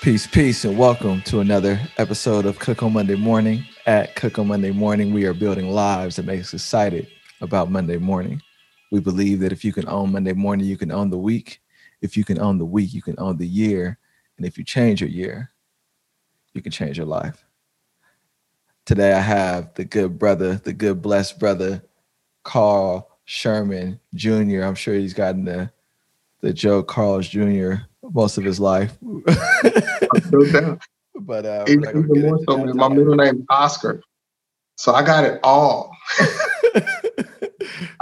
Peace, peace, and welcome to another episode of Cook on Monday Morning. At Cook on Monday Morning, we are building lives that make us excited about Monday morning. We believe that if you can own Monday morning, you can own the week. If you can own the week, you can own the year. And if you change your year, you can change your life. Today, I have the good brother, the good blessed brother, Carl Sherman Jr. I'm sure he's gotten the the joke Carl's Jr. most of his life. but uh, even, even more so, my middle name Oscar, so I got it all.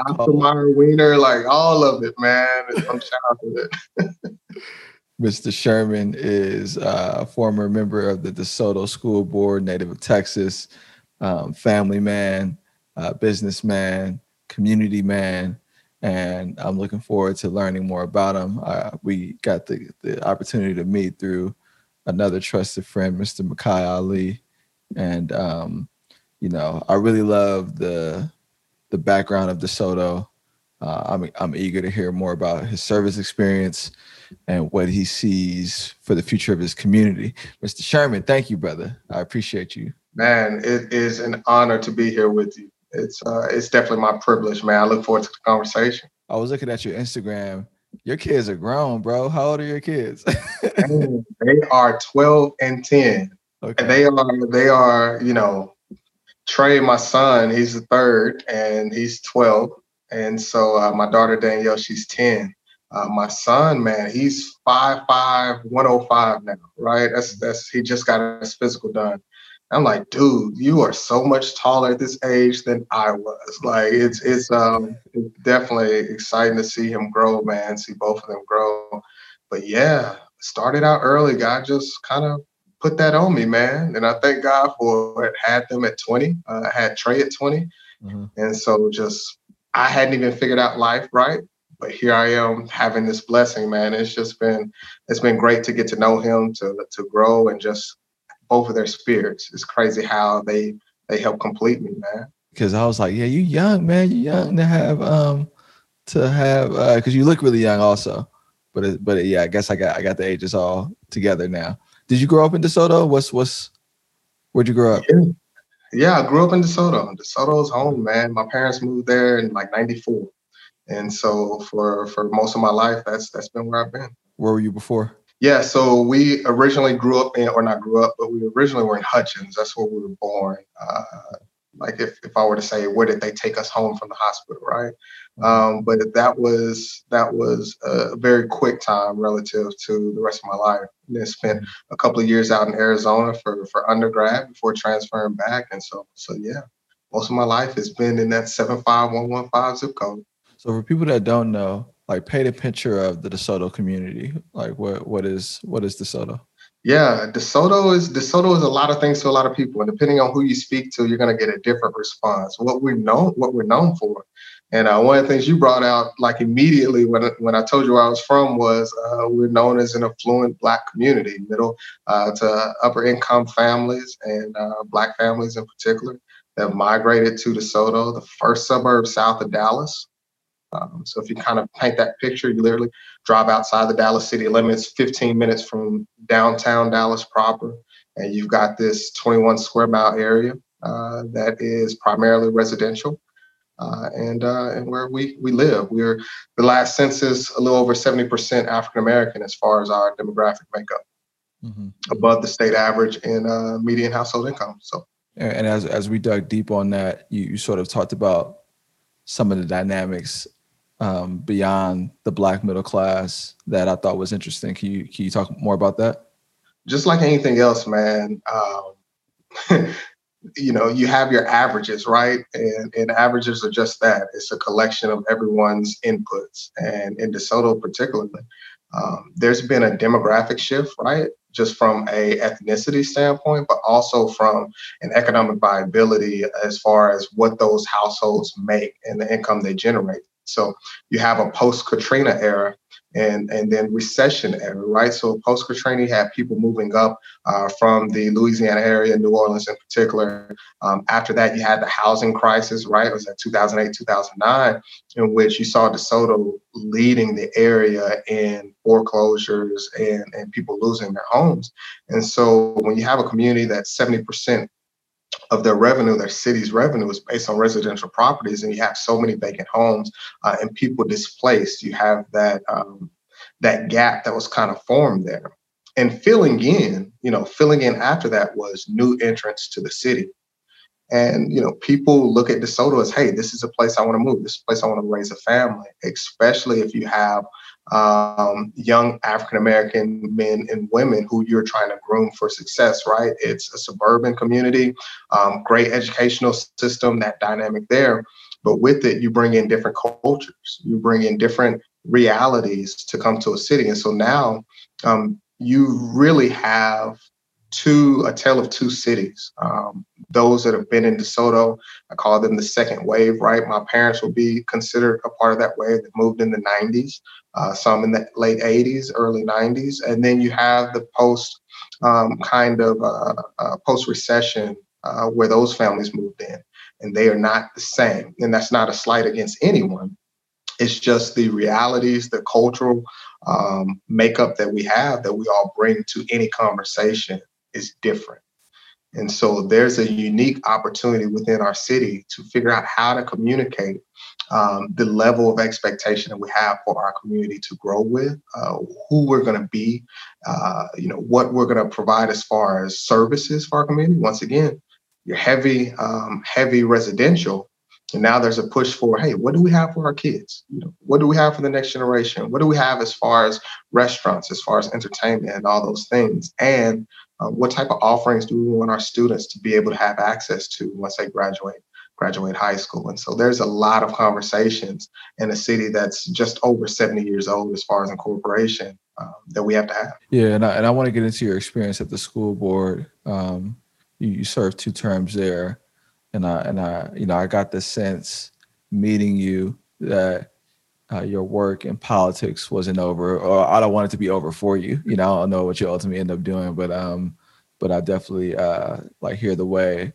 Oscar Mayer Wiener, like all of it, man. I'm shout with it. Mr. Sherman is uh, a former member of the DeSoto School Board, native of Texas, um, family man, uh, businessman, community man, and I'm looking forward to learning more about him. Uh, we got the, the opportunity to meet through another trusted friend, Mr. Makai Ali, and um, you know I really love the the background of DeSoto. Uh, I'm I'm eager to hear more about his service experience and what he sees for the future of his community. Mr. Sherman, thank you, brother. I appreciate you. Man, it is an honor to be here with you it's uh, it's definitely my privilege, man. I look forward to the conversation. I was looking at your Instagram. Your kids are grown, bro. How old are your kids? they are 12 and 10. Okay. And they are they are, you know, Trey, my son, he's the third and he's 12. And so uh, my daughter Danielle, she's 10. Uh, my son, man, he's 5'5, 105 now, right? That's that's he just got his physical done. I'm like, dude, you are so much taller at this age than I was. Like, it's it's um it's definitely exciting to see him grow, man. See both of them grow. But yeah, started out early. God just kind of put that on me, man. And I thank God for it. Had them at 20. Uh, I had Trey at 20, mm-hmm. and so just I hadn't even figured out life right. But here I am having this blessing, man. It's just been it's been great to get to know him, to to grow, and just of their spirits. It's crazy how they they help complete me, man. Because I was like, yeah, you young, man. You young to have um to have uh because you look really young also. But it, but it, yeah, I guess I got I got the ages all together now. Did you grow up in DeSoto? What's what's where'd you grow up? Yeah, yeah I grew up in DeSoto. DeSoto's home, man. My parents moved there in like '94, and so for for most of my life, that's that's been where I've been. Where were you before? Yeah, so we originally grew up in, or not grew up, but we originally were in Hutchins. That's where we were born. Uh, like if, if I were to say, where did they take us home from the hospital, right? Mm-hmm. Um, but that was that was a very quick time relative to the rest of my life. And then spent mm-hmm. a couple of years out in Arizona for for undergrad before transferring back. And so so yeah, most of my life has been in that seven five one one five zip code. So for people that don't know, like paint a picture of the DeSoto community. Like what what is what is DeSoto? Yeah, DeSoto is DeSoto is a lot of things to a lot of people, and depending on who you speak to, you're going to get a different response. What we're known what we're known for, and uh, one of the things you brought out like immediately when when I told you where I was from was uh, we're known as an affluent Black community, middle uh, to upper income families and uh, Black families in particular that migrated to DeSoto, the first suburb south of Dallas. Um, so if you kind of paint that picture, you literally drive outside the Dallas city limits, 15 minutes from downtown Dallas proper, and you've got this 21 square mile area uh, that is primarily residential. Uh, and uh, and where we we live, we're the last census a little over 70% African American as far as our demographic makeup, mm-hmm. above the state average in uh, median household income. So, and as as we dug deep on that, you, you sort of talked about some of the dynamics um, beyond the black middle class that I thought was interesting. Can you can you talk more about that? Just like anything else, man. Um, you know, you have your averages, right? And, and averages are just that. It's a collection of everyone's inputs. And in DeSoto, particularly, um, there's been a demographic shift, right? Just from a ethnicity standpoint, but also from an economic viability as far as what those households make and the income they generate. So you have a post Katrina era and and then recession era, right? So post Katrina, you had people moving up uh, from the Louisiana area, New Orleans in particular. Um, after that, you had the housing crisis, right? It was at 2008, 2009, in which you saw DeSoto leading the area in foreclosures and, and people losing their homes. And so when you have a community that's 70% of their revenue, their city's revenue is based on residential properties, and you have so many vacant homes uh, and people displaced. You have that um, that gap that was kind of formed there, and filling in, you know, filling in after that was new entrants to the city. And you know, people look at DeSoto as, hey, this is a place I want to move. This is a place I want to raise a family, especially if you have um, young African American men and women who you're trying to groom for success, right? It's a suburban community, um, great educational system, that dynamic there. But with it, you bring in different cultures, you bring in different realities to come to a city. And so now um, you really have two a tale of two cities. Um, those that have been in DeSoto, I call them the second wave, right? My parents will be considered a part of that wave that moved in the 90s, uh, some in the late 80s, early 90s. And then you have the post um, kind of uh, uh, post recession uh, where those families moved in. And they are not the same. And that's not a slight against anyone. It's just the realities, the cultural um, makeup that we have that we all bring to any conversation is different. And so there's a unique opportunity within our city to figure out how to communicate um, the level of expectation that we have for our community to grow with, uh, who we're going to be, uh, you know, what we're going to provide as far as services for our community. Once again, you're heavy, um, heavy residential, and now there's a push for, hey, what do we have for our kids? You know, what do we have for the next generation? What do we have as far as restaurants, as far as entertainment, and all those things? And uh, what type of offerings do we want our students to be able to have access to once they graduate? graduate high school. And so there's a lot of conversations in a city that's just over 70 years old as far as incorporation um, that we have to have. Yeah, and I, and I want to get into your experience at the school board. Um, you, you served two terms there, and I and I you know I got the sense meeting you that uh, your work in politics wasn't over, or I don't want it to be over for you. You know, I don't know what you ultimately end up doing, but um, but I definitely uh, like hear the way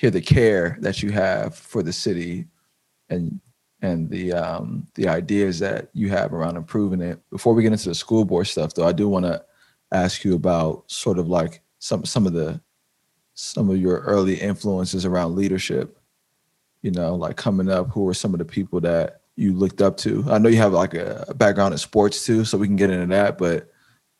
hear the care that you have for the city and and the um, the ideas that you have around improving it. Before we get into the school board stuff, though, I do want to ask you about sort of like some some of the some of your early influences around leadership. You know, like coming up, who are some of the people that you looked up to? I know you have like a background in sports too, so we can get into that. But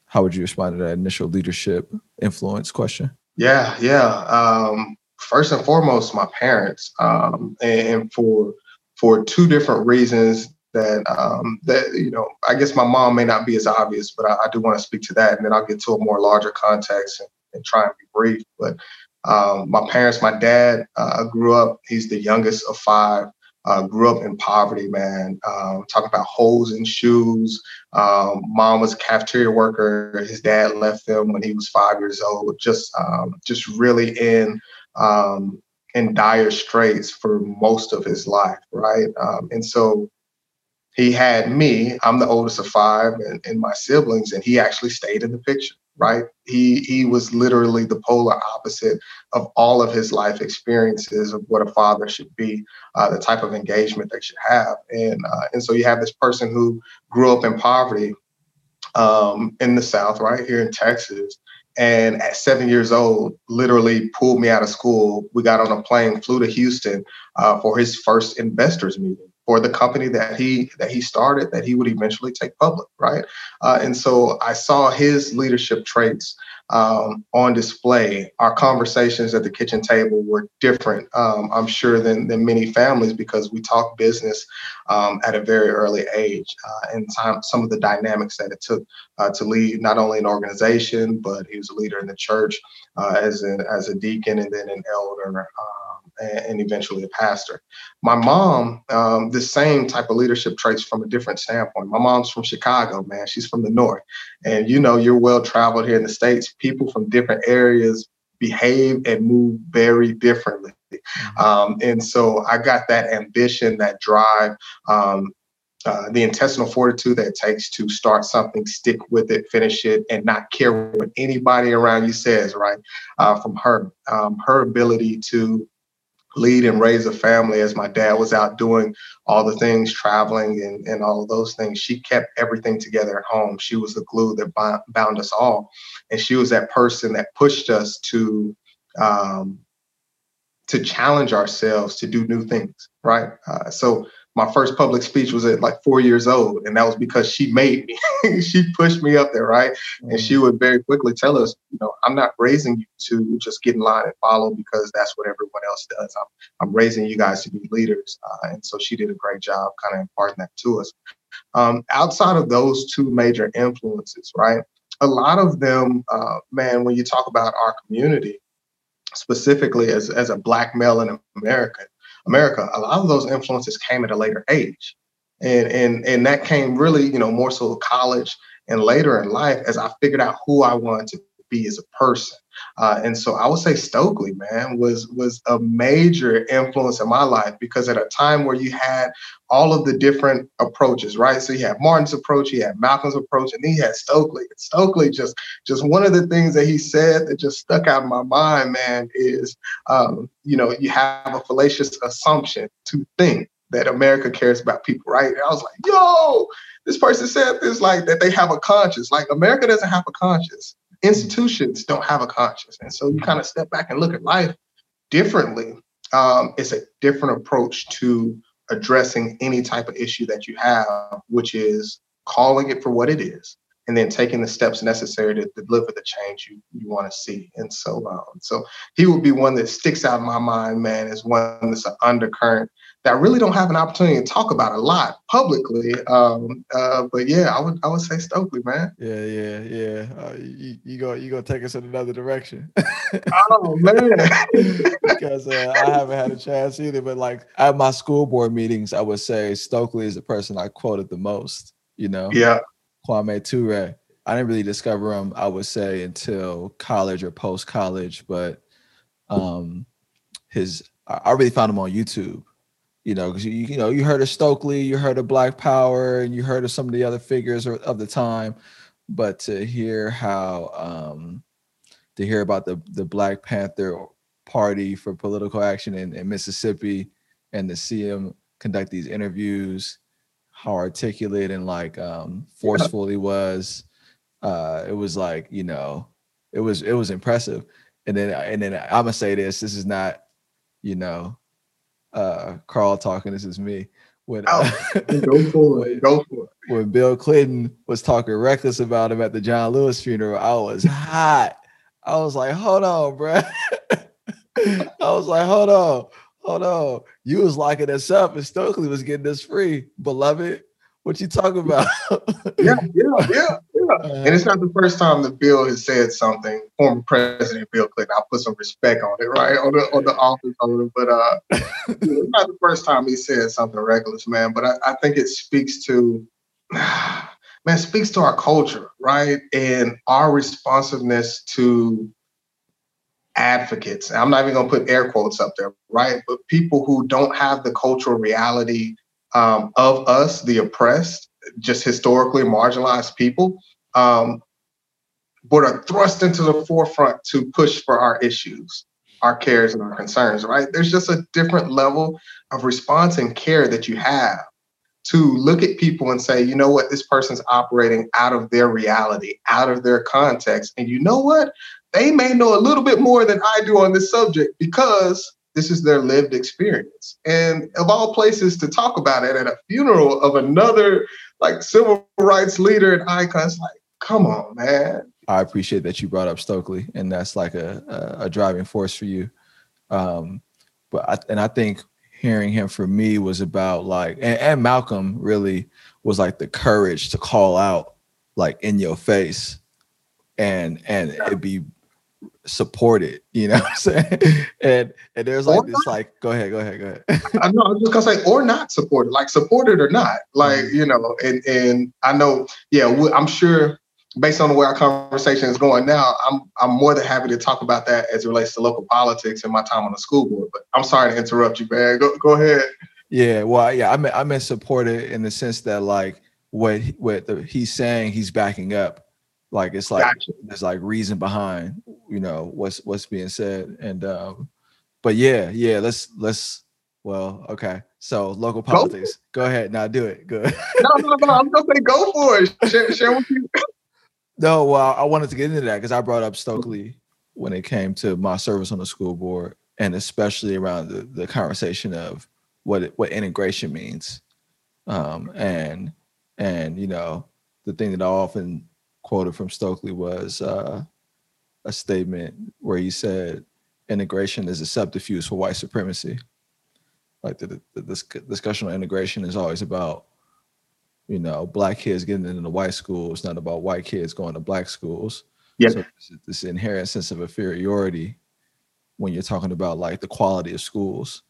how would you respond to that initial leadership influence question? Yeah, yeah. Um, first and foremost my parents um, and for for two different reasons that um, that you know i guess my mom may not be as obvious but i, I do want to speak to that and then i'll get to a more larger context and, and try and be brief but um, my parents my dad uh, grew up he's the youngest of five uh, grew up in poverty, man. Um, talking about holes in shoes. Um, mom was a cafeteria worker. His dad left them when he was five years old. Just, um, just really in um, in dire straits for most of his life, right? Um, and so he had me. I'm the oldest of five, and, and my siblings, and he actually stayed in the picture, right? He he was literally the polar opposite of all of his life experiences of what a father should be, uh, the type of engagement they should have, and uh, and so you have this person who grew up in poverty um, in the South, right here in Texas, and at seven years old, literally pulled me out of school. We got on a plane, flew to Houston uh, for his first investors meeting for the company that he that he started, that he would eventually take public, right? Uh, and so I saw his leadership traits um, on display. Our conversations at the kitchen table were different, um, I'm sure, than, than many families because we talk business um, at a very early age uh, and time, some of the dynamics that it took uh, to lead not only an organization, but he was a leader in the church uh, as, a, as a deacon and then an elder. And, eventually a pastor. My mom, um, the same type of leadership traits from a different standpoint. My mom's from Chicago, man. She's from the North. And you know, you're well traveled here in the States. People from different areas behave and move very differently. Mm-hmm. Um, and so I got that ambition, that drive, um, uh, the intestinal fortitude that it takes to start something, stick with it, finish it, and not care what anybody around you says, right? Uh, from her, um, her ability to lead and raise a family as my dad was out doing all the things, traveling and, and all those things. She kept everything together at home. She was the glue that bound, bound us all. And she was that person that pushed us to um, to challenge ourselves to do new things, right? Uh, so my first public speech was at like four years old, and that was because she made me. she pushed me up there, right? Mm-hmm. And she mm. would very quickly tell us, you know, I'm not raising you to just get in line and follow because that's what everyone else does. I'm, I'm raising you guys to be leaders, uh, and so she did a great job kind of imparting that to us. Um, outside of those two major influences, right? A lot of them, uh, man, when you talk about our community, specifically as, as a black male in America, America, a lot of those influences came at a later age. And, and, and that came really, you know, more so college and later in life as I figured out who I wanted to be as a person. Uh, and so I would say Stokely, man, was was a major influence in my life because at a time where you had all of the different approaches, right? So you had Martin's approach, you had Malcolm's approach, and then you had Stokely. And Stokely just just one of the things that he said that just stuck out in my mind, man, is um, you know, you have a fallacious assumption to think that America cares about people, right? And I was like, yo, this person said this like that they have a conscience. Like America doesn't have a conscience institutions don't have a conscience. And so you kind of step back and look at life differently. Um, it's a different approach to addressing any type of issue that you have, which is calling it for what it is and then taking the steps necessary to deliver the change you, you want to see. And so, um, so he would be one that sticks out in my mind, man, as one that's an undercurrent that I really don't have an opportunity to talk about a lot publicly. Um, uh, but yeah, I would I would say Stokely, man. Yeah, yeah, yeah. Uh, you, you go you gonna take us in another direction. oh man, because uh, I haven't had a chance either. But like at my school board meetings, I would say Stokely is the person I quoted the most. You know. Yeah. Kwame Ture. I didn't really discover him, I would say, until college or post college. But um, his I really found him on YouTube you know, because you, you know you heard of Stokely, you heard of Black Power, and you heard of some of the other figures of the time, but to hear how um, to hear about the the Black Panther Party for political action in, in Mississippi, and to see him conduct these interviews, how articulate and like um, forceful he was, uh, it was like you know, it was it was impressive. And then and then I'm gonna say this: this is not, you know, uh Carl talking. This is me. When, uh, go for it. Go for it. When Bill Clinton was talking reckless about him at the John Lewis funeral, I was hot. I was like, hold on, bro. I was like, hold on, hold on. You was locking us up and Stokely was getting us free, beloved. What you talking about? yeah, yeah, yeah, and it's not the first time that Bill has said something. Former President Bill Clinton. I'll put some respect on it, right? On the on the office holder. But uh, it's not the first time he said something reckless, man. But I, I think it speaks to man, speaks to our culture, right? And our responsiveness to advocates. I'm not even gonna put air quotes up there, right? But people who don't have the cultural reality um, of us, the oppressed, just historically marginalized people, um, but are thrust into the forefront to push for our issues, our cares, and our concerns, right? There's just a different level of response and care that you have to look at people and say, you know what, this person's operating out of their reality, out of their context. And you know what? They may know a little bit more than I do on this subject because this is their lived experience. And of all places to talk about it at a funeral of another like civil rights leader and icon, it's like, come on, man. I appreciate that you brought up Stokely, and that's like a a, a driving force for you. Um, but I, and I think hearing him for me was about like, and, and Malcolm really was like the courage to call out like in your face, and and it be supported, you know what I'm saying? And and there's like or this not. like go ahead, go ahead, go ahead. I know I was just gonna say or not supported, like supported or not. Like, mm-hmm. you know, and and I know, yeah, I'm sure based on the way our conversation is going now, I'm I'm more than happy to talk about that as it relates to local politics and my time on the school board. But I'm sorry to interrupt you, man. Go go ahead. Yeah, well, yeah, I mean, I meant support it in the sense that like what what the, he's saying, he's backing up. Like it's like gotcha. there's like reason behind, you know, what's what's being said. And um, but yeah, yeah, let's let's well, okay. So local politics. Go, go ahead. Now do it. Good. no, no, no. I'm gonna say go for it. Share, share with you. No, well, I wanted to get into that because I brought up Stokely when it came to my service on the school board, and especially around the, the conversation of what what integration means, um, and and you know the thing that I often quoted from Stokely was uh, a statement where he said integration is a subterfuge for white supremacy. Like the, the, the discussion on integration is always about you know, black kids getting into white schools, It's not about white kids going to black schools. Yeah. So this inherent sense of inferiority when you're talking about like the quality of schools.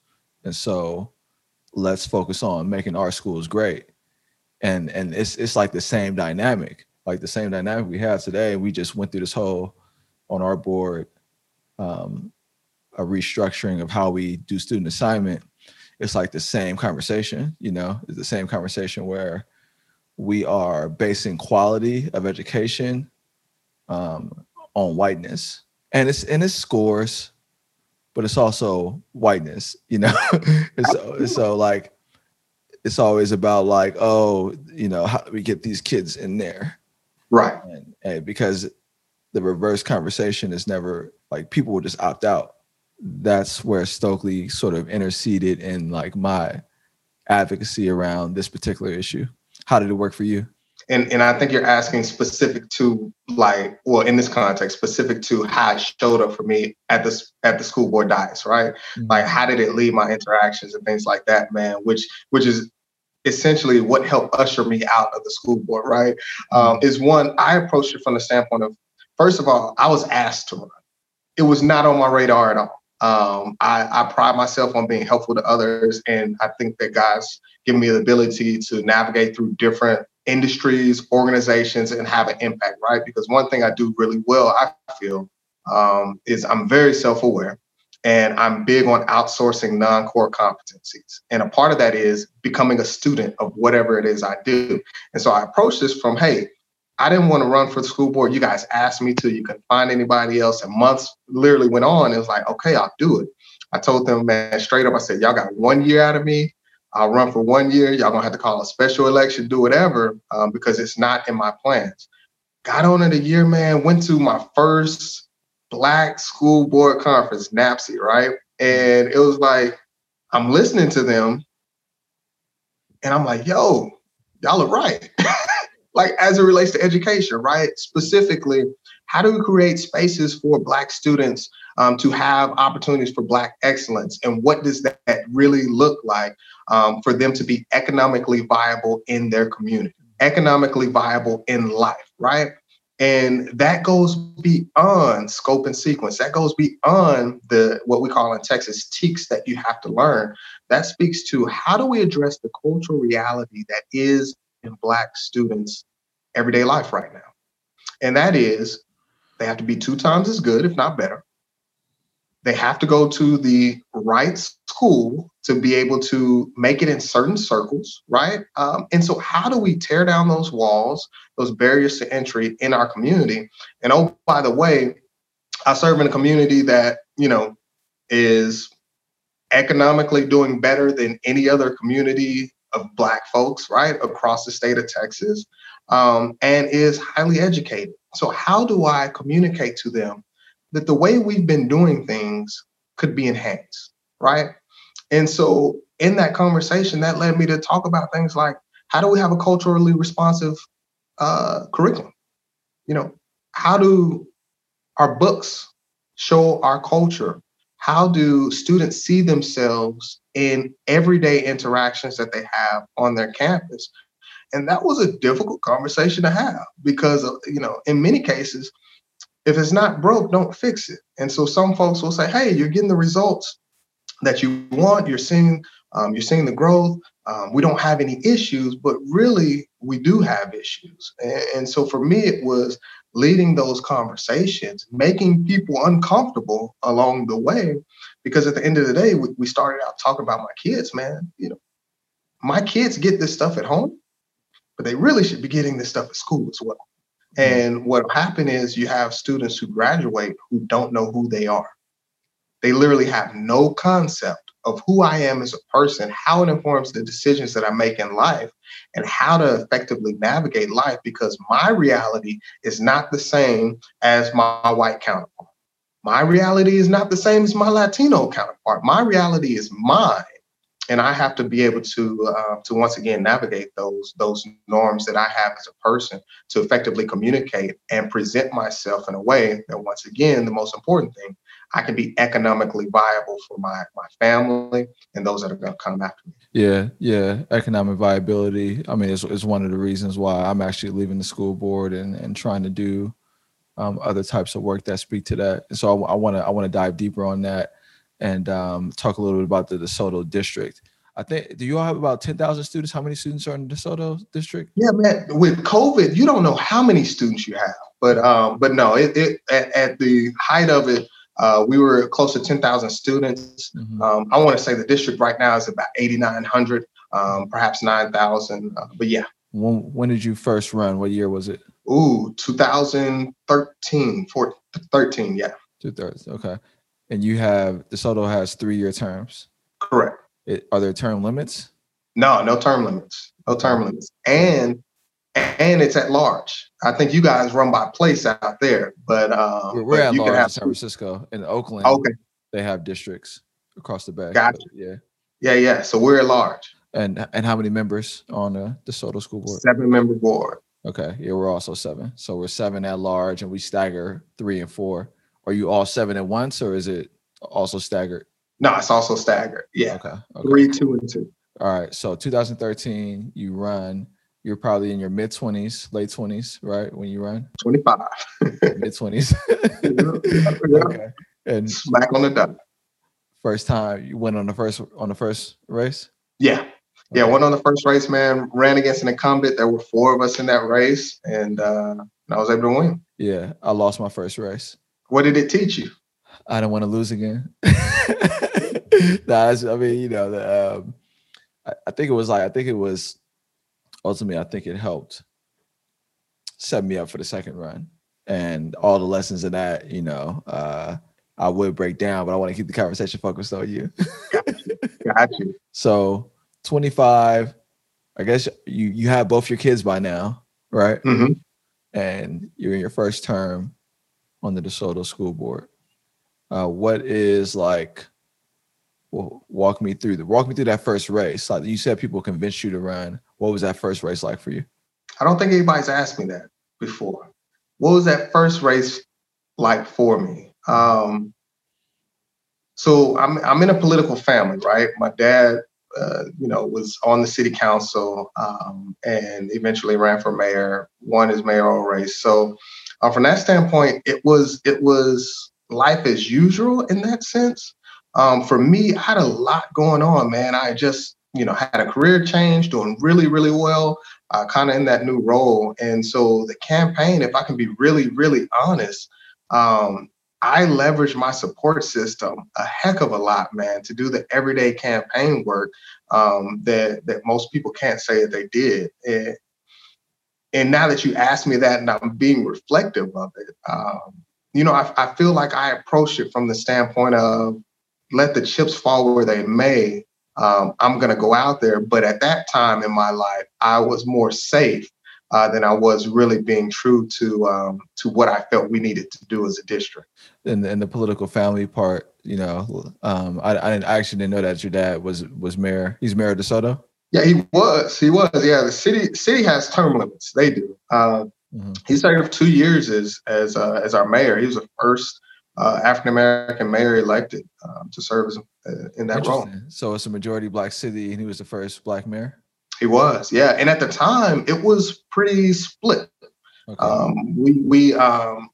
And so let's focus on making our schools great. And and it's it's like the same dynamic, like the same dynamic we have today. We just went through this whole on our board um, a restructuring of how we do student assignment. It's like the same conversation, you know, it's the same conversation where we are basing quality of education um, on whiteness, and it's in it's scores, but it's also whiteness. You know, so so like it's always about like oh you know how do we get these kids in there, right? And, and because the reverse conversation is never like people will just opt out. That's where Stokely sort of interceded in like my advocacy around this particular issue. How did it work for you? And and I think you're asking specific to like, well, in this context, specific to how it showed up for me at this at the school board dice, right? Mm-hmm. Like, how did it lead my interactions and things like that, man? Which which is essentially what helped usher me out of the school board, right? Um, mm-hmm. is one I approached it from the standpoint of, first of all, I was asked to run. It was not on my radar at all. Um, I, I, pride myself on being helpful to others, and I think that God's given me the ability to navigate through different industries, organizations, and have an impact. Right? Because one thing I do really well, I feel, um, is I'm very self-aware, and I'm big on outsourcing non-core competencies. And a part of that is becoming a student of whatever it is I do. And so I approach this from, hey, I didn't want to run for the school board. You guys asked me to. You couldn't find anybody else. And months literally went on. It was like, okay, I'll do it. I told them, man, straight up, I said, y'all got one year out of me. I'll run for one year. Y'all gonna have to call a special election, do whatever, um, because it's not in my plans. Got on in a year, man. Went to my first Black School Board Conference, NABSE, right? And it was like, I'm listening to them, and I'm like, yo, y'all are right. like as it relates to education, right? Specifically, how do we create spaces for Black students um, to have opportunities for Black excellence? And what does that really look like um, for them to be economically viable in their community, economically viable in life, right? And that goes beyond scope and sequence. That goes beyond the what we call in Texas TEKS that you have to learn. That speaks to how do we address the cultural reality that is in Black students' everyday life right now. And that is they have to be two times as good, if not better. They have to go to the right school to be able to make it in certain circles, right? Um, and so, how do we tear down those walls, those barriers to entry in our community? And oh, by the way, I serve in a community that, you know, is economically doing better than any other community of Black folks, right, across the state of Texas, um, and is highly educated. So, how do I communicate to them that the way we've been doing things could be enhanced, right? And so, in that conversation, that led me to talk about things like how do we have a culturally responsive uh, curriculum? You know, how do our books show our culture? How do students see themselves in everyday interactions that they have on their campus. And that was a difficult conversation to have because, you know, in many cases, if it's not broke, don't fix it. And so some folks will say, hey, you're getting the results that you want. You're seeing, um, you're seeing the growth. Um, we don't have any issues, but really we do have issues. And, and so for me, it was leading those conversations, making people uncomfortable along the way. Because at the end of the day, we, we started out talking about my kids, man. You know, my kids get this stuff at home, but they really should be getting this stuff at school as well. Mm-hmm. And what happen is you have students who graduate who don't know who they are. They literally have no concept of who I am as a person, how it informs the decisions that I make in life, and how to effectively navigate life because my reality is not the same as my white counterpart. My reality is not the same as my Latino counterpart. My reality is mine and I have to be able to uh, to once again navigate those those norms that I have as a person to effectively communicate and present myself in a way that once again the most important thing I can be economically viable for my my family and those that are going to come after me. Yeah, yeah, economic viability. I mean, it's, it's one of the reasons why I'm actually leaving the school board and and trying to do um, other types of work that speak to that. And so I want to I want to dive deeper on that and um, talk a little bit about the DeSoto district. I think, do you all have about 10,000 students? How many students are in the DeSoto district? Yeah, man. With COVID, you don't know how many students you have, but um, but no, it, it at, at the height of it, uh, we were close to 10,000 students. Mm-hmm. Um, I want to say the district right now is about 8,900, um, perhaps 9,000. Uh, but yeah. When, when did you first run? What year was it? Ooh, 2013, 14, 13, yeah. Two thirds, okay and you have DeSoto has three year terms. Correct. It, are there term limits? No, no term limits. No term limits. And and it's at large. I think you guys run by place out there, but um, we're, we're at large in San Francisco. and Oakland, okay, they have districts across the bay. Gotcha. Yeah, yeah, yeah. So we're at large. And and how many members on the Soto school board? Seven member board. Okay, yeah, we're also seven. So we're seven at large, and we stagger three and four. Are you all seven at once, or is it also staggered? No, it's also staggered. Yeah. Okay. okay. Three, two, and two. All right. So 2013, you run. You're probably in your mid 20s, late 20s, right? When you run. 25. mid 20s. yeah, okay. And smack on the dot. First time you went on the first on the first race. Yeah. Yeah, went on the first race, man. Ran against an incumbent. There were four of us in that race, and uh, I was able to win. Yeah, I lost my first race. What did it teach you? I don't want to lose again. nah, I mean, you know, the, um, I, I, think it was like I think it was ultimately I think it helped set me up for the second run and all the lessons of that. You know, uh, I would break down, but I want to keep the conversation focused on you. Got you. So, twenty five. I guess you you have both your kids by now, right? Mm-hmm. And you're in your first term on the DeSoto School Board. Uh, what is like? Well, walk me through the walk me through that first race. Like you said, people convinced you to run. What was that first race like for you? I don't think anybody's asked me that before. What was that first race like for me? Um, so I'm I'm in a political family, right? My dad, uh, you know, was on the city council um, and eventually ran for mayor, won his mayoral race. So uh, from that standpoint, it was it was life as usual in that sense. Um, for me, I had a lot going on, man. I just you know had a career change, doing really really well, uh, kind of in that new role. And so the campaign, if I can be really really honest, um, I leveraged my support system a heck of a lot, man, to do the everyday campaign work um, that that most people can't say that they did. And, and now that you ask me that and I'm being reflective of it, um, you know, I, I feel like I approached it from the standpoint of let the chips fall where they may. Um, I'm going to go out there. But at that time in my life, I was more safe uh, than I was really being true to um, to what I felt we needed to do as a district. And, and the political family part, you know, um, I, I, actually didn't know that your dad was was mayor. He's mayor of DeSoto. Yeah, he was. He was. Yeah, the city city has term limits. They do. Uh, mm-hmm. He served two years as as uh, as our mayor. He was the first uh, African American mayor elected um, to serve as, uh, in that role. So it's a majority black city, and he was the first black mayor. He was, yeah. And at the time, it was pretty split. Okay. Um, we we um,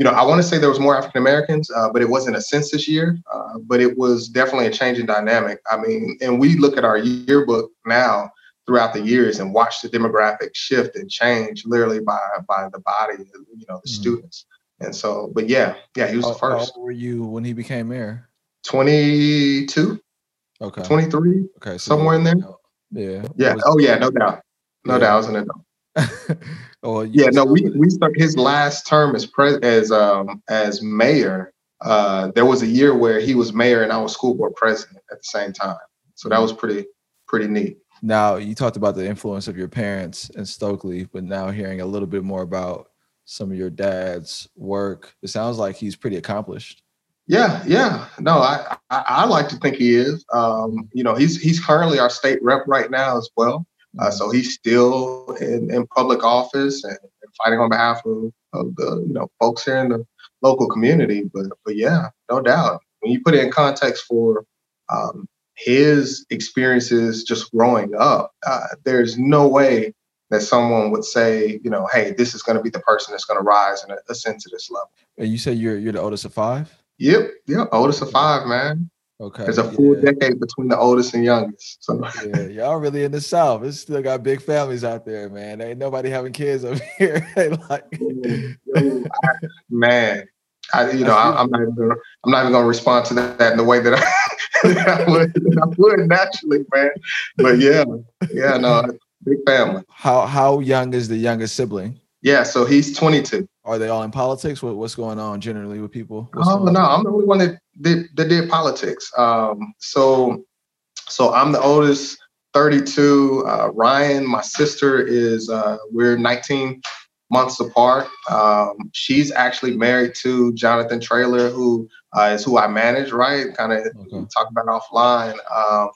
you know, I want to say there was more African Americans, uh, but it wasn't a census year. Uh, but it was definitely a changing dynamic. I mean, and we look at our yearbook now throughout the years and watch the demographic shift and change literally by by the body, you know, the mm-hmm. students. And so, but yeah, yeah, he was how, the first. How were you when he became mayor? 22. Okay. 23. Okay. So somewhere in there. Yeah. Yeah. Was- oh yeah, no doubt. No yeah. doubt. I was an adult. oh yeah. No, we we stuck his last term as pres as um as mayor. Uh, there was a year where he was mayor and I was school board president at the same time. So that was pretty pretty neat. Now you talked about the influence of your parents in Stokely, but now hearing a little bit more about some of your dad's work, it sounds like he's pretty accomplished. Yeah, yeah. No, I, I, I like to think he is. Um, you know, he's he's currently our state rep right now as well. Uh, mm-hmm. so he's still in, in public office and, and, fighting on behalf of, of the you know folks here in the local community. But but yeah, no doubt. When you put it in context for um, his experiences just growing up, uh, there's no way that someone would say, you know, hey, this is going to be the person that's going to rise and ascend to this level. And you say you're you're the oldest of five. Yep, yep, oldest of five, man. Okay. There's a full yeah. decade between the oldest and youngest. So yeah, y'all really in the South. It's still got big families out there, man. Ain't nobody having kids up here. like, man, I, you know, I, am not even gonna, I'm not even gonna respond to that in the way that I, that I, would, I would naturally, man. But yeah, yeah, no, big family. How how young is the youngest sibling? Yeah, so he's 22. Are they all in politics? What, what's going on generally with people? What's oh no, I'm the only one that did that did politics. Um, so so I'm the oldest, 32. Uh, Ryan, my sister is uh, we're 19 months apart. Um, she's actually married to Jonathan Trailer, who uh, is who I manage, right? Kind of okay. talk about offline. Um,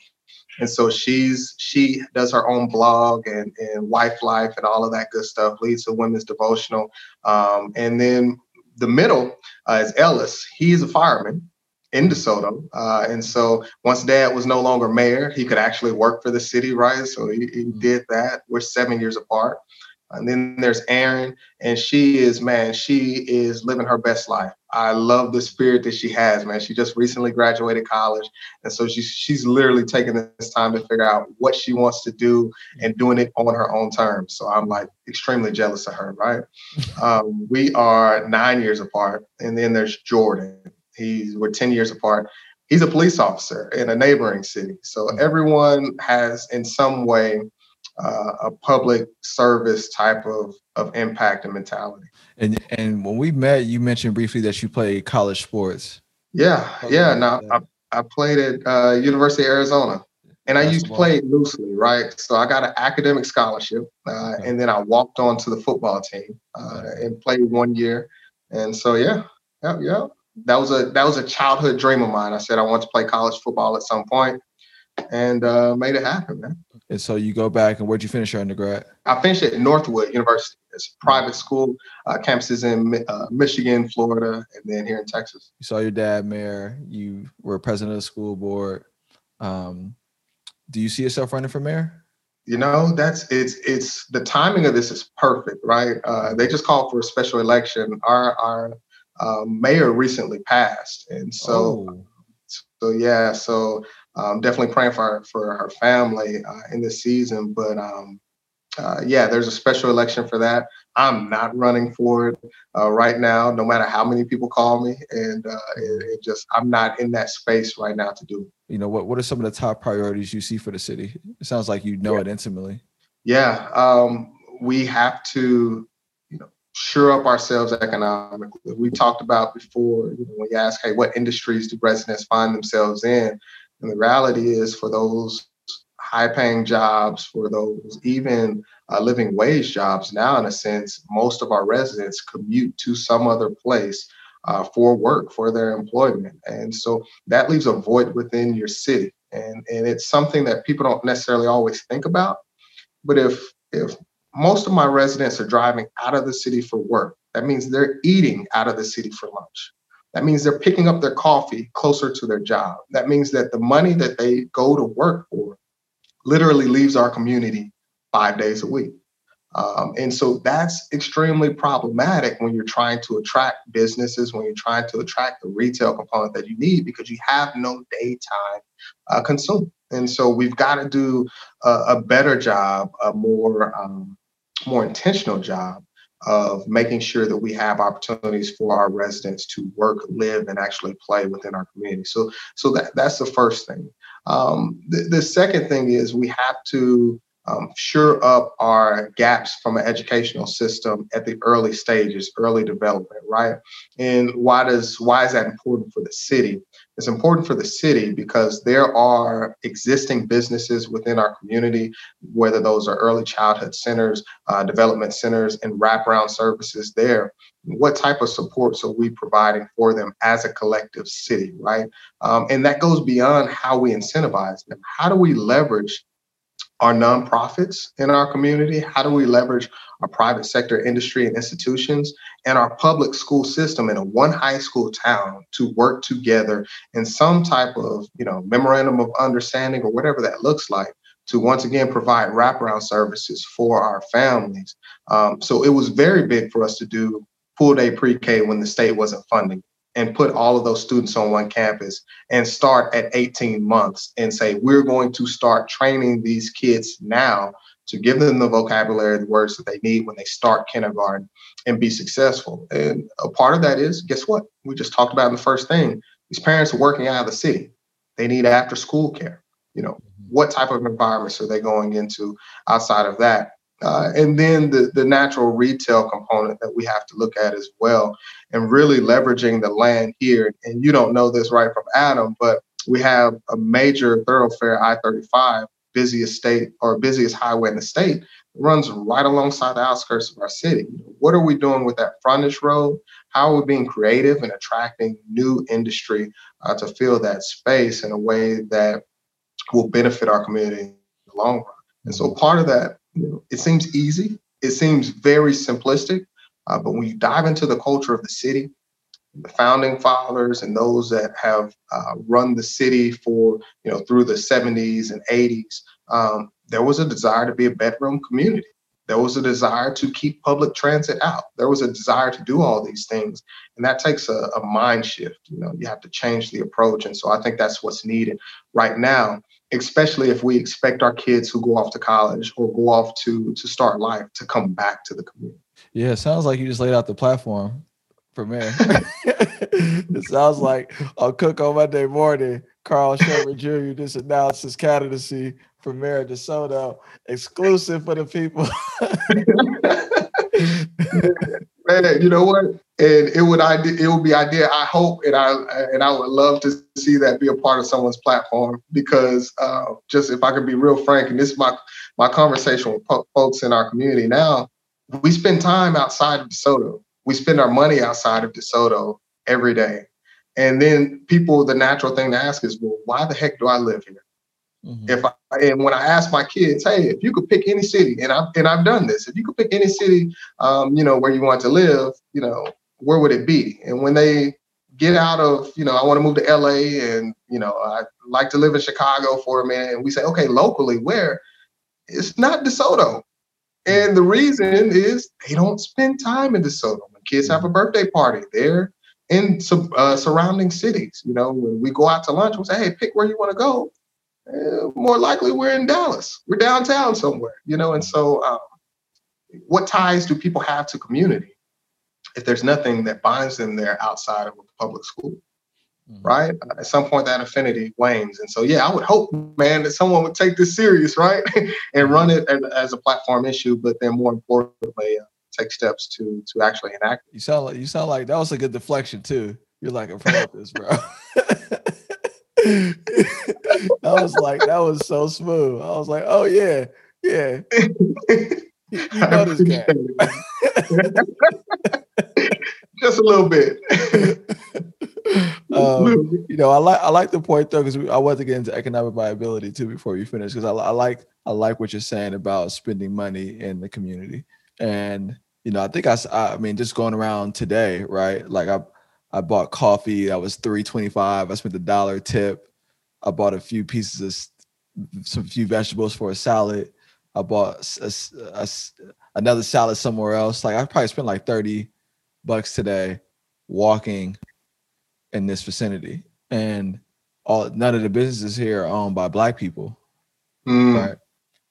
and so she's she does her own blog and, and wife life and all of that good stuff leads to women's devotional um, and then the middle uh, is ellis he's a fireman in DeSoto. Uh, and so once dad was no longer mayor, he could actually work for the city, right? So he, he mm-hmm. did that. We're seven years apart. And then there's Erin, and she is, man, she is living her best life. I love the spirit that she has, man. She just recently graduated college. And so she's she's literally taking this time to figure out what she wants to do and doing it on her own terms. So I'm like extremely jealous of her, right? Um, we are nine years apart. And then there's Jordan. He's we're 10 years apart. He's a police officer in a neighboring city. So everyone has in some way uh, a public service type of of impact and mentality. And and when we met, you mentioned briefly that you played college sports. Yeah, yeah. Now I, I played at uh, University of Arizona, and I used to play loosely, right? So I got an academic scholarship, uh, and then I walked on to the football team uh, and played one year. And so yeah, yeah, yeah. That was a that was a childhood dream of mine. I said I want to play college football at some point, and uh, made it happen, man. And so you go back and where'd you finish your undergrad? I finished at Northwood University. It's a private school, uh, campuses in uh, Michigan, Florida, and then here in Texas. You saw your dad mayor. You were president of the school board. Um, do you see yourself running for mayor? You know, that's it's it's the timing of this is perfect, right? Uh, they just called for a special election. Our our um, mayor recently passed, and so oh. so yeah, so um, definitely praying for her, for her family uh, in this season. But um, uh, yeah, there's a special election for that. I'm not running for it uh, right now, no matter how many people call me, and uh, it, it, just I'm not in that space right now to do. It. You know what? What are some of the top priorities you see for the city? It sounds like you know yeah. it intimately. Yeah, um, we have to, you know, shore up ourselves economically. We talked about before. You know, when you ask, hey, what industries do residents find themselves in? And the reality is for those high paying jobs, for those even uh, living wage jobs, now in a sense, most of our residents commute to some other place uh, for work, for their employment. And so that leaves a void within your city. And, and it's something that people don't necessarily always think about. But if if most of my residents are driving out of the city for work, that means they're eating out of the city for lunch. That means they're picking up their coffee closer to their job. That means that the money that they go to work for literally leaves our community five days a week. Um, and so that's extremely problematic when you're trying to attract businesses, when you're trying to attract the retail component that you need because you have no daytime uh, consumer. And so we've got to do a, a better job, a more um, more intentional job of making sure that we have opportunities for our residents to work, live, and actually play within our community. So, so that that's the first thing. Um, the, the second thing is we have to um, shore up our gaps from an educational system at the early stages, early development, right? And why does why is that important for the city? It's important for the city because there are existing businesses within our community, whether those are early childhood centers, uh, development centers, and wraparound services there. What type of supports are we providing for them as a collective city, right? Um, and that goes beyond how we incentivize them. How do we leverage our nonprofits in our community? How do we leverage our private sector industry and institutions and our public school system in a one high school town to work together in some type of, you know, memorandum of understanding or whatever that looks like to once again provide wraparound services for our families. Um, so it was very big for us to do full day pre-K when the state wasn't funding and put all of those students on one campus and start at 18 months and say, we're going to start training these kids now to give them the vocabulary, the words that they need when they start kindergarten and be successful. And a part of that is, guess what? We just talked about in the first thing. These parents are working out of the city. They need after school care. You know, mm-hmm. what type of environments are they going into outside of that? Uh, and then the, the natural retail component that we have to look at as well, and really leveraging the land here. And you don't know this right from Adam, but we have a major thoroughfare I 35, busiest state or busiest highway in the state, runs right alongside the outskirts of our city. What are we doing with that frontage road? How are we being creative and attracting new industry uh, to fill that space in a way that will benefit our community in the long run? And so part of that you know, it seems easy. It seems very simplistic. Uh, but when you dive into the culture of the city, the founding fathers and those that have uh, run the city for, you know, through the 70s and 80s, um, there was a desire to be a bedroom community. There was a desire to keep public transit out. There was a desire to do all these things. And that takes a, a mind shift. You know, you have to change the approach. And so I think that's what's needed right now especially if we expect our kids who go off to college or go off to to start life to come back to the community. Yeah, it sounds like you just laid out the platform for mayor. it sounds like I'll cook on Monday morning. Carl Sherman Jr. just announced his candidacy for mayor of DeSoto, exclusive for the people. Man, you know what? And it would it would be idea. I hope and I and I would love to see that be a part of someone's platform because uh, just if I could be real frank, and this is my my conversation with po- folks in our community now, we spend time outside of DeSoto. We spend our money outside of DeSoto every day. And then people, the natural thing to ask is, well, why the heck do I live here? Mm-hmm. If I, and when I ask my kids, hey, if you could pick any city, and I've and I've done this, if you could pick any city, um, you know, where you want to live, you know, where would it be? And when they get out of, you know, I want to move to LA, and you know, I like to live in Chicago for a minute, and we say, okay, locally, where? It's not DeSoto, and the reason is they don't spend time in DeSoto. When kids have a birthday party, they're in uh, surrounding cities. You know, when we go out to lunch, we say, hey, pick where you want to go uh, more likely we're in Dallas. We're downtown somewhere, you know. And so, um, what ties do people have to community if there's nothing that binds them there outside of a public school? Mm-hmm. Right. Uh, at some point, that affinity wanes. And so, yeah, I would hope, man, that someone would take this serious, right, and run it as a platform issue. But then, more importantly, uh, take steps to to actually enact it. You sound like you sound like that was a good deflection too. You're like a pro this, bro. I was like, that was so smooth. I was like, oh yeah, yeah. You, know this guy. Just a little bit. um, you know, I like I like the point though because I want to get into economic viability too before you finish because I, I like I like what you're saying about spending money in the community and you know I think I I mean just going around today right like I I bought coffee that was 325. I spent a dollar tip. I bought a few pieces of some few vegetables for a salad. I bought a, a, another salad somewhere else. Like I probably spent like 30 bucks today walking in this vicinity. And all none of the businesses here are owned by black people. Mm. Right.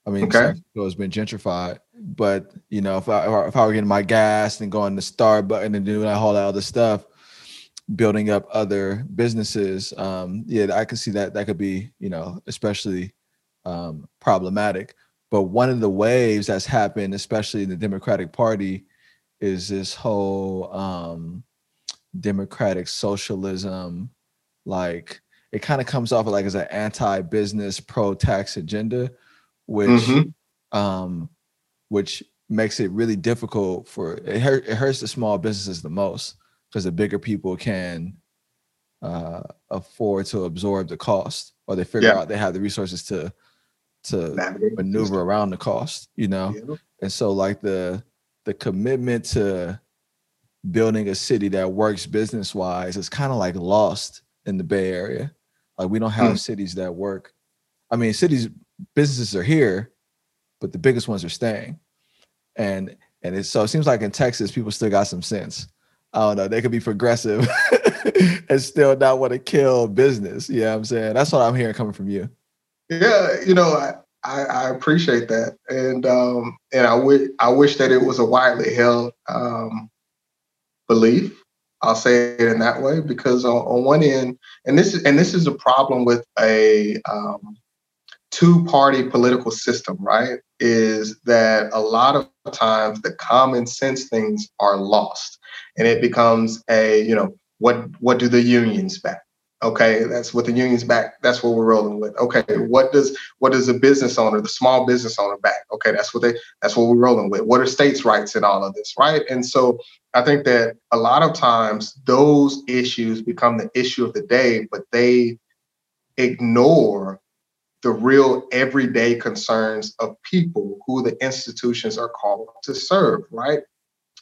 I mean, okay. San Francisco has been gentrified, but you know, if I if I were getting my gas and going to Starbucks and doing all that other stuff, building up other businesses, um, yeah, I can see that that could be, you know, especially um, problematic. But one of the waves that's happened, especially in the Democratic Party, is this whole um, democratic socialism, like it kind of comes off like as an anti-business, pro-tax agenda, which mm-hmm. um, which makes it really difficult for it, hurt, it hurts the small businesses the most because the bigger people can uh, afford to absorb the cost or they figure yeah. out they have the resources to to Navigate maneuver around the cost you know yeah. and so like the the commitment to building a city that works business wise is kind of like lost in the bay area like we don't have hmm. cities that work i mean cities businesses are here but the biggest ones are staying and and it so it seems like in texas people still got some sense I don't know, they could be progressive and still not want to kill business. Yeah, you know I'm saying that's what I'm hearing coming from you. Yeah, you know, I, I, I appreciate that, and um, and I wish I wish that it was a widely held um, belief. I'll say it in that way because on, on one end, and this is and this is a problem with a um, two-party political system, right? Is that a lot of times the common sense things are lost and it becomes a you know what what do the unions back okay that's what the unions back that's what we're rolling with. Okay what does what does the business owner the small business owner back? Okay that's what they that's what we're rolling with. What are states rights in all of this right? And so i think that a lot of times those issues become the issue of the day but they ignore the real everyday concerns of people who the institutions are called to serve right?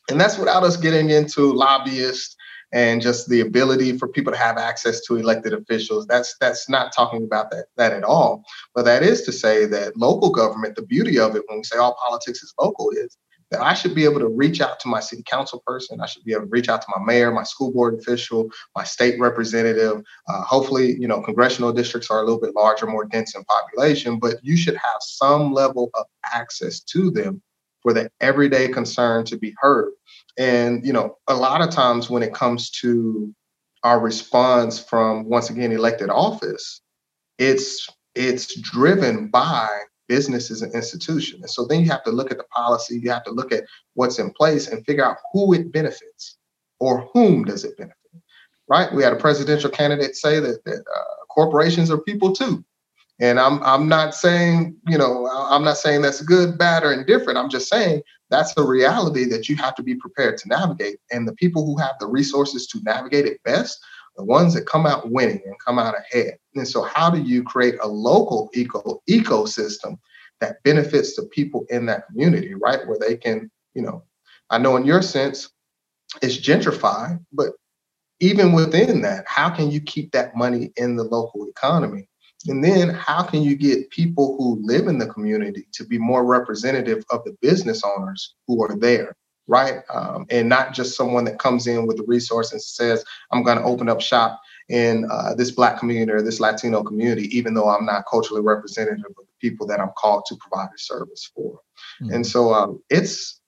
And that's without us getting into lobbyists and just the ability for people to have access to elected officials. That's that's not talking about that that at all. But that is to say that local government, the beauty of it when we say all politics is local is that I should be able to reach out to my city council person. I should be able to reach out to my mayor, my school board official, my state representative. Uh, hopefully, you know, congressional districts are a little bit larger, more dense in population, but you should have some level of access to them for the everyday concern to be heard. And, you know, a lot of times when it comes to our response from once again elected office, it's it's driven by businesses and institutions. And so then you have to look at the policy, you have to look at what's in place and figure out who it benefits or whom does it benefit. Right? We had a presidential candidate say that, that uh, corporations are people too. And I'm I'm not saying, you know, I'm not saying that's good, bad, or indifferent. I'm just saying that's a reality that you have to be prepared to navigate. And the people who have the resources to navigate it best, the ones that come out winning and come out ahead. And so how do you create a local eco ecosystem that benefits the people in that community, right? Where they can, you know, I know in your sense, it's gentrified, but even within that, how can you keep that money in the local economy? And then how can you get people who live in the community to be more representative of the business owners who are there, right? Um, and not just someone that comes in with the resource and says, I'm going to open up shop in uh, this Black community or this Latino community, even though I'm not culturally representative of the people that I'm called to provide a service for. Mm-hmm. And so um, it's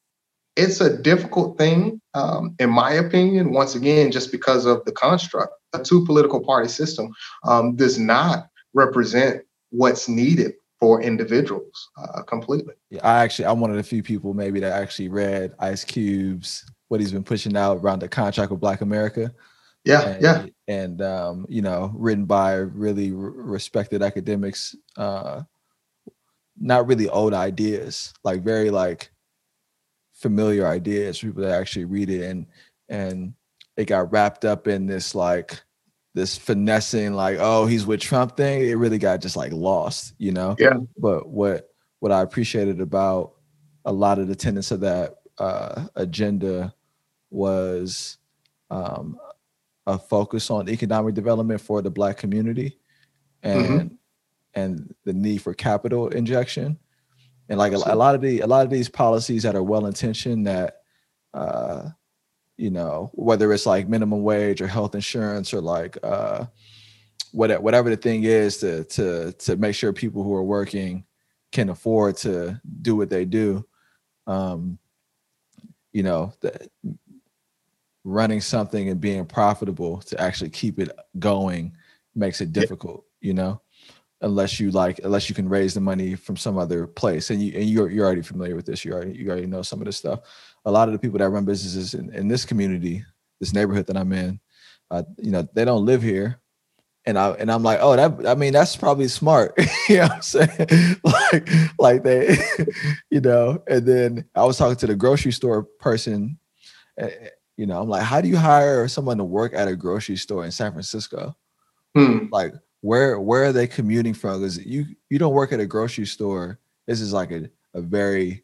it's a difficult thing, um, in my opinion. Once again, just because of the construct, a two political party system um, does not represent what's needed for individuals uh, completely. Yeah, I actually I'm one of the few people maybe that actually read Ice Cube's what he's been pushing out around the contract with Black America. Yeah, and, yeah, and um, you know, written by really respected academics. Uh, not really old ideas, like very like familiar ideas. People that actually read it and and it got wrapped up in this like this finessing like oh he's with Trump thing, it really got just like lost, you know. Yeah. But what what I appreciated about a lot of the tenets of that uh, agenda was um, a focus on economic development for the Black community, and mm-hmm. and the need for capital injection, and like a, a, lot of the a lot of these policies that are well intentioned that uh, you know, whether it's like minimum wage or health insurance or like uh, whatever whatever the thing is to to to make sure people who are working can afford to do what they do. Um, you know, the, running something and being profitable to actually keep it going makes it difficult, you know, unless you like, unless you can raise the money from some other place. And you and you're you're already familiar with this. You already you already know some of this stuff. A lot of the people that run businesses in, in this community, this neighborhood that I'm in, uh, you know, they don't live here. And I and I'm like, oh, that I mean, that's probably smart. you know what I'm saying? like, like they, you know, and then I was talking to the grocery store person, you know, I'm like, how do you hire someone to work at a grocery store in San Francisco? Hmm. Like, where where are they commuting from? Because you you don't work at a grocery store. This is like a, a very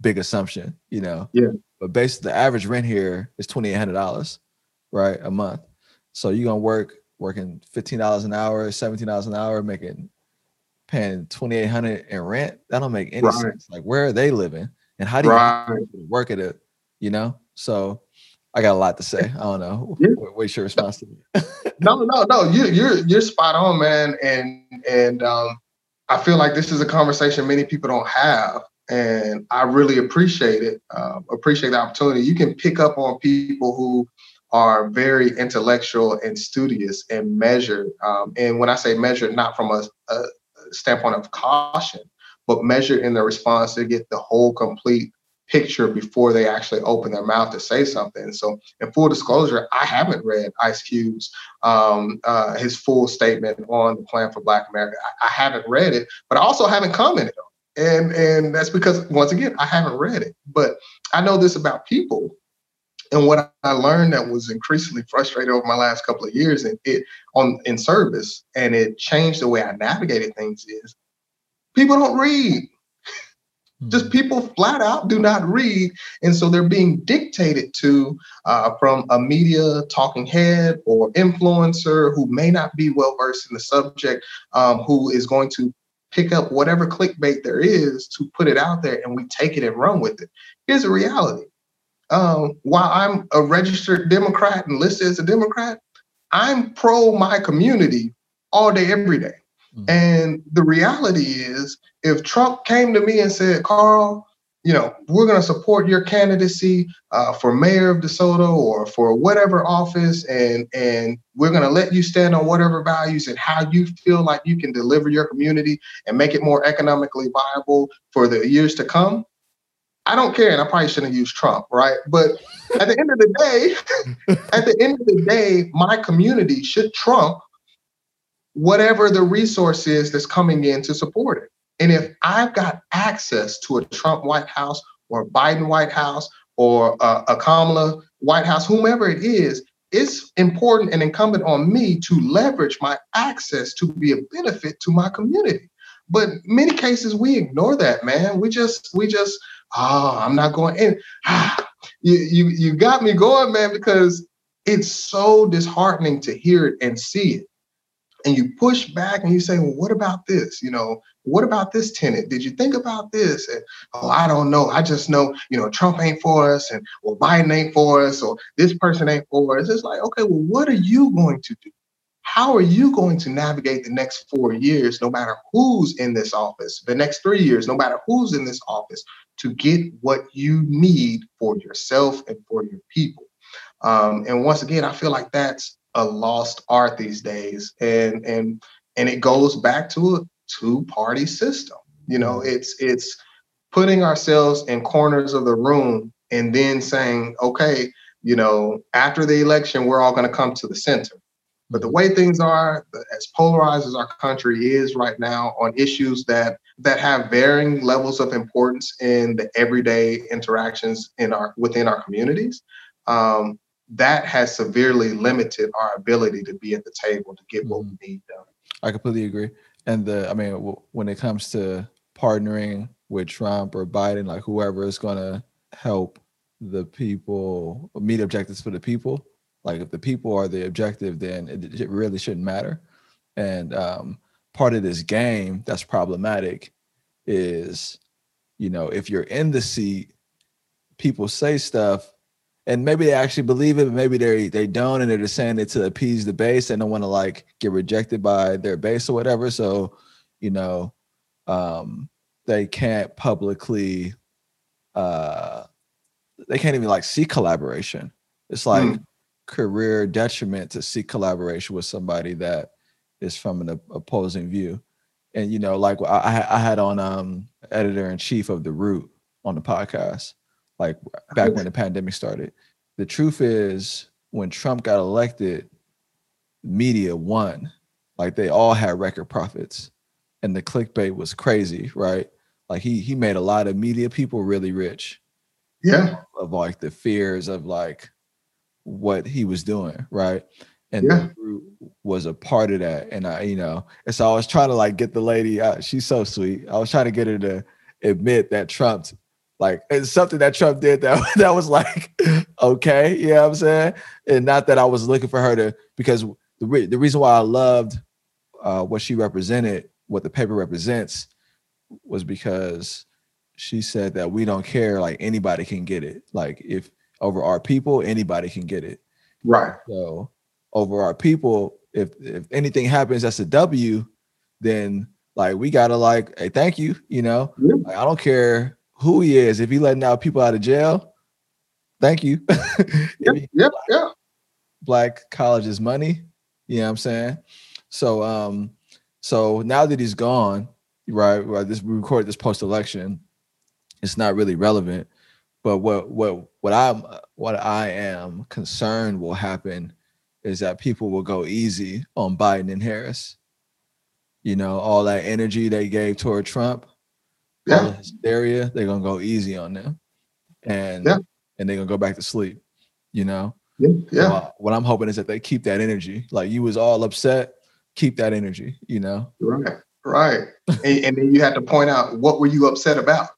big assumption, you know. Yeah. But basically, the average rent here is twenty eight hundred dollars, right, a month. So you're gonna work working fifteen dollars an hour, seventeen dollars an hour, making paying twenty eight hundred in rent. That don't make any right. sense. Like, where are they living, and how do you right. work at it? You know. So I got a lot to say. I don't know. Yeah. What's your response to me? no, no, no. You, you're you're spot on, man. And and um, I feel like this is a conversation many people don't have, and I really appreciate it. Uh, appreciate the opportunity. You can pick up on people who are very intellectual and studious and measured. Um, and when I say measured, not from a, a standpoint of caution, but measured in their response to get the whole complete picture before they actually open their mouth to say something. So, in full disclosure, I haven't read Ice Cube's um, uh, his full statement on the plan for Black America. I, I, haven't read it, but I also haven't commented on. And and that's because once again, I haven't read it. But I know this about people. And what I learned that was increasingly frustrated over my last couple of years in it on in service, and it changed the way I navigated things is people don't read just hmm. people flat out do not read. And so they're being dictated to uh, from a media talking head or influencer who may not be well versed in the subject, um, who is going to pick up whatever clickbait there is to put it out there and we take it and run with it. Here's a reality. Um, while I'm a registered Democrat and listed as a Democrat, I'm pro my community all day, every day. Mm-hmm. And the reality is, if Trump came to me and said, Carl, you know, we're going to support your candidacy uh, for mayor of DeSoto or for whatever office, and and we're going to let you stand on whatever values and how you feel like you can deliver your community and make it more economically viable for the years to come. I don't care, and I probably shouldn't use Trump, right? But at the end of the day, at the end of the day, my community should trump whatever the resource is that's coming in to support it. And if I've got access to a Trump White House or a Biden White House or a, a Kamala White House, whomever it is, it's important and incumbent on me to leverage my access to be a benefit to my community. But many cases we ignore that, man. We just we just oh, I'm not going in. Ah, you you you got me going, man, because it's so disheartening to hear it and see it and you push back and you say, well, what about this? You know, what about this tenant? Did you think about this? And oh, I don't know. I just know, you know, Trump ain't for us, and or Biden ain't for us, or this person ain't for us. It's like, okay, well, what are you going to do? How are you going to navigate the next four years, no matter who's in this office, the next three years, no matter who's in this office, to get what you need for yourself and for your people? Um, and once again, I feel like that's a lost art these days, and and and it goes back to a two-party system. You know, it's it's putting ourselves in corners of the room and then saying, okay, you know, after the election, we're all going to come to the center. But the way things are, as polarized as our country is right now on issues that that have varying levels of importance in the everyday interactions in our within our communities, um, that has severely limited our ability to be at the table to get what we mm-hmm. need done. I completely agree. And the, I mean, when it comes to partnering with Trump or Biden, like whoever is going to help the people meet objectives for the people, like if the people are the objective, then it, it really shouldn't matter. And um, part of this game that's problematic is, you know, if you're in the seat, people say stuff and maybe they actually believe it, but maybe they they don't, and they're just saying it to appease the base. They don't want to like get rejected by their base or whatever. So, you know, um, they can't publicly uh they can't even like see collaboration. It's like mm. career detriment to seek collaboration with somebody that is from an opposing view. And you know, like I, I had on um editor in chief of the Root on the podcast, like back when the pandemic started. The truth is, when Trump got elected, media won. Like they all had record profits, and the clickbait was crazy, right? Like he he made a lot of media people really rich. Yeah. Of like the fears of like what he was doing, right? And yeah. was a part of that. And I, you know, and so I was trying to like get the lady. Uh, she's so sweet. I was trying to get her to admit that Trump, like, it's something that Trump did that that was like, okay, you know what I'm saying? And not that I was looking for her to because the re- the reason why I loved uh, what she represented, what the paper represents, was because she said that we don't care like anybody can get it like if over our people anybody can get it right so over our people if if anything happens that's a w then like we gotta like hey thank you you know yeah. like, i don't care who he is if he letting out people out of jail thank you yep, yep, yeah black colleges money you know what i'm saying so um so now that he's gone right right this we record this post-election it's not really relevant. But what what what I'm what I am concerned will happen is that people will go easy on Biden and Harris. You know, all that energy they gave toward Trump, yeah. hysteria, they're gonna go easy on them. And yeah. and they're gonna go back to sleep, you know. Yeah. yeah. So, what I'm hoping is that they keep that energy. Like you was all upset, keep that energy, you know. Right. Right. and, and then you had to point out what were you upset about?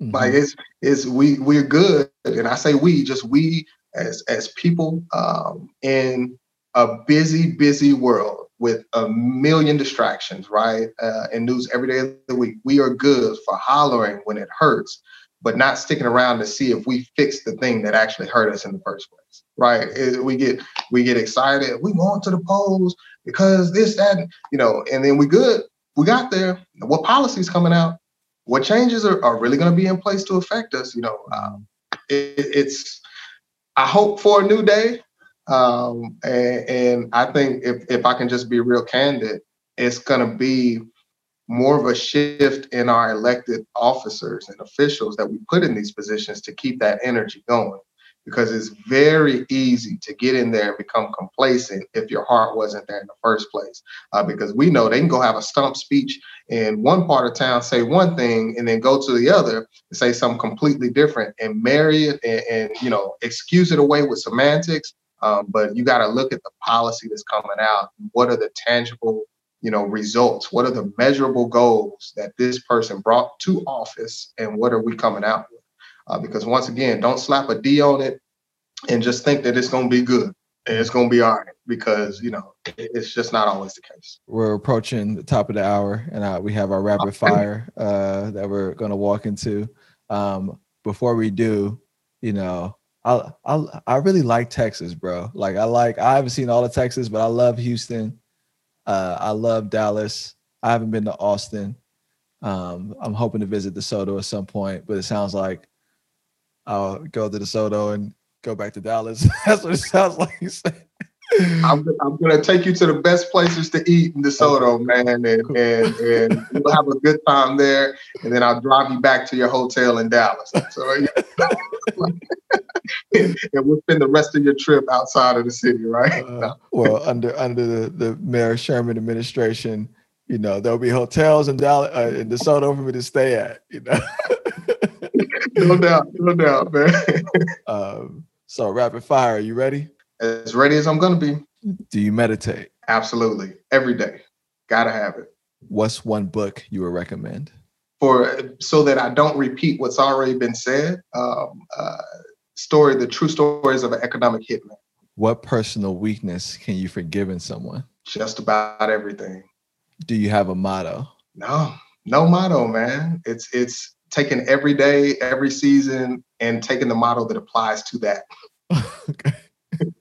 Mm-hmm. Like it's it's we we're good, and I say we just we as as people um, in a busy busy world with a million distractions, right? Uh, and news every day of the week. We are good for hollering when it hurts, but not sticking around to see if we fix the thing that actually hurt us in the first place, right? It, we get we get excited. We going to the polls because this that you know, and then we good. We got there. What policies coming out? what changes are, are really going to be in place to affect us? You know, um, it, it's I hope for a new day, um, and, and I think if if I can just be real candid, it's going to be more of a shift in our elected officers and officials that we put in these positions to keep that energy going because it's very easy to get in there and become complacent if your heart wasn't there in the first place. Uh, because we know they can go have a stump speech in one part of town, say one thing, and then go to the other and say something completely different and marry it and, and you know excuse it away with semantics. Um, but you got to look at the policy that's coming out. What are the tangible you know results? What are the measurable goals that this person brought to office, and what are we coming out with? Uh, because once again, don't slap a D on it and just think that it's going to be good and it's going to be all right because you know it's just not always the case. We're approaching the top of the hour, and uh, we have our rapid fire uh, that we're going to walk into. Um, before we do, you know, I I I really like Texas, bro. Like I like I haven't seen all of Texas, but I love Houston. Uh, I love Dallas. I haven't been to Austin. Um, I'm hoping to visit DeSoto at some point, but it sounds like I'll go to DeSoto and go back to Dallas. That's what it sounds like you said. I'm, I'm going to take you to the best places to eat in DeSoto, okay. man, and, cool. and, and we'll have a good time there. And then I'll drive you back to your hotel in Dallas. So, yeah. and, we'll spend the rest of your trip outside of the city, right? Uh, well, under under the, the Mayor Sherman administration, you know, there'll be hotels in Dallas, uh, in DeSoto for me to stay at. You know no doubt, no doubt, man. um, so rapid fire, are you ready? As ready as I'm gonna be. Do you meditate? Absolutely, every day. Gotta have it. What's one book you would recommend? For so that I don't repeat what's already been said. Um, uh, story, the true stories of an economic hitman. What personal weakness can you forgive in someone? Just about everything. Do you have a motto? No, no motto, man. It's it's taking every day, every season, and taking the model that applies to that. okay.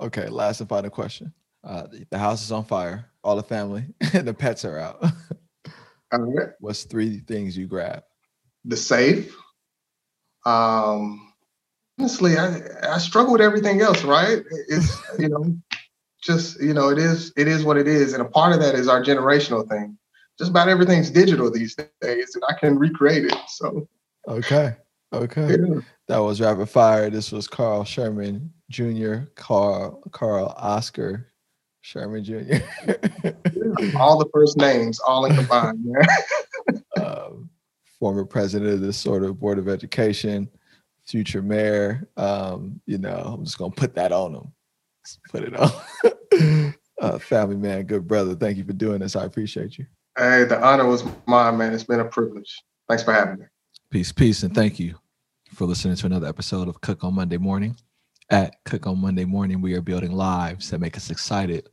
okay. Last and final question. Uh, the house is on fire. All the family and the pets are out. Right. What's three things you grab? The safe. Um, honestly, I I struggle with everything else. Right? It's you know, just you know, it is it is what it is, and a part of that is our generational thing. Just about everything's digital these days, and I can recreate it. So. Okay. Okay. Yeah. That was rapid fire. This was Carl Sherman Jr. Carl Carl Oscar Sherman Jr. all the first names, all in combined. um, former president of DeSoto board of education, future mayor. Um, you know, I'm just gonna put that on him. Just put it on. uh, family man, good brother. Thank you for doing this. I appreciate you. Hey, the honor was mine, man. It's been a privilege. Thanks for having me. Peace, peace, and thank you for listening to another episode of Cook on Monday Morning. At Cook on Monday Morning, we are building lives that make us excited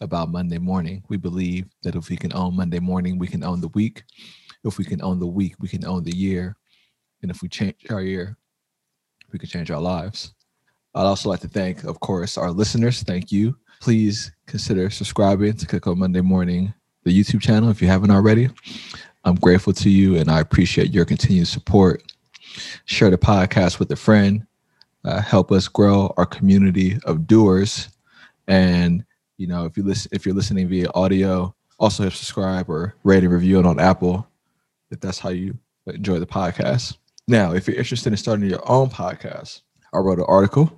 about Monday morning. We believe that if we can own Monday morning, we can own the week. If we can own the week, we can own the year. And if we change our year, we can change our lives. I'd also like to thank, of course, our listeners. Thank you. Please consider subscribing to Cook on Monday Morning, the YouTube channel, if you haven't already. I'm grateful to you and I appreciate your continued support. Share the podcast with a friend. Uh, help us grow our community of doers and you know, if you listen, if you're listening via audio, also subscribe or rate and review it on Apple, if that's how you enjoy the podcast. Now, if you're interested in starting your own podcast, I wrote an article.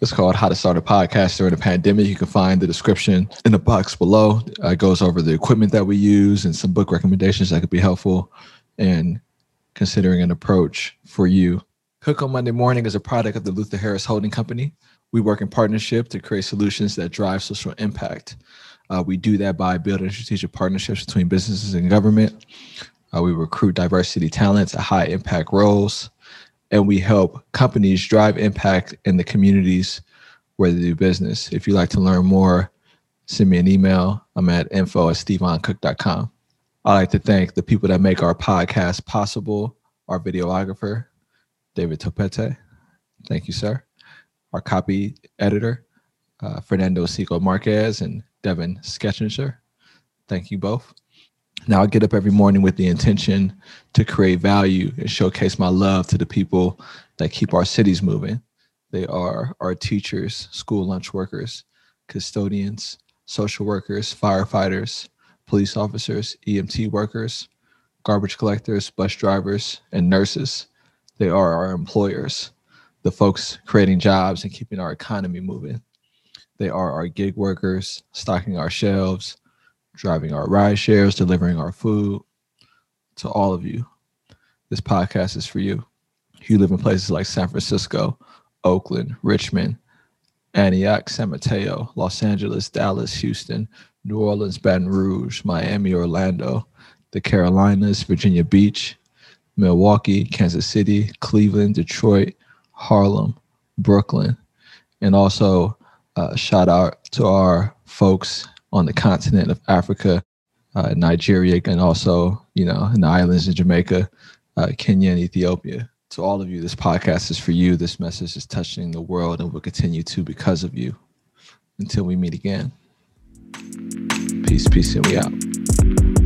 It's called How to Start a Podcast During the Pandemic. You can find the description in the box below. It goes over the equipment that we use and some book recommendations that could be helpful in considering an approach for you. Cook on Monday Morning is a product of the Luther Harris Holding Company. We work in partnership to create solutions that drive social impact. Uh, we do that by building strategic partnerships between businesses and government. Uh, we recruit diversity talents at high impact roles, and we help companies drive impact in the communities where they do business. If you'd like to learn more, send me an email. I'm at info at stevoncook.com. I'd like to thank the people that make our podcast possible, our videographer, David Topete. Thank you, sir our copy editor, uh, Fernando Sico Marquez and Devin Sketchinger. Thank you both. Now I get up every morning with the intention to create value and showcase my love to the people that keep our cities moving. They are our teachers, school lunch workers, custodians, social workers, firefighters, police officers, EMT workers, garbage collectors, bus drivers, and nurses. They are our employers the folks creating jobs and keeping our economy moving. They are our gig workers, stocking our shelves, driving our ride shares, delivering our food. To all of you, this podcast is for you. You live in places like San Francisco, Oakland, Richmond, Antioch, San Mateo, Los Angeles, Dallas, Houston, New Orleans, Baton Rouge, Miami, Orlando, the Carolinas, Virginia Beach, Milwaukee, Kansas City, Cleveland, Detroit, Harlem, Brooklyn, and also uh, shout out to our folks on the continent of Africa, uh, Nigeria, and also you know in the islands in Jamaica, uh, Kenya, and Ethiopia. To all of you, this podcast is for you. This message is touching the world and will continue to because of you. Until we meet again. Peace, peace, and we out.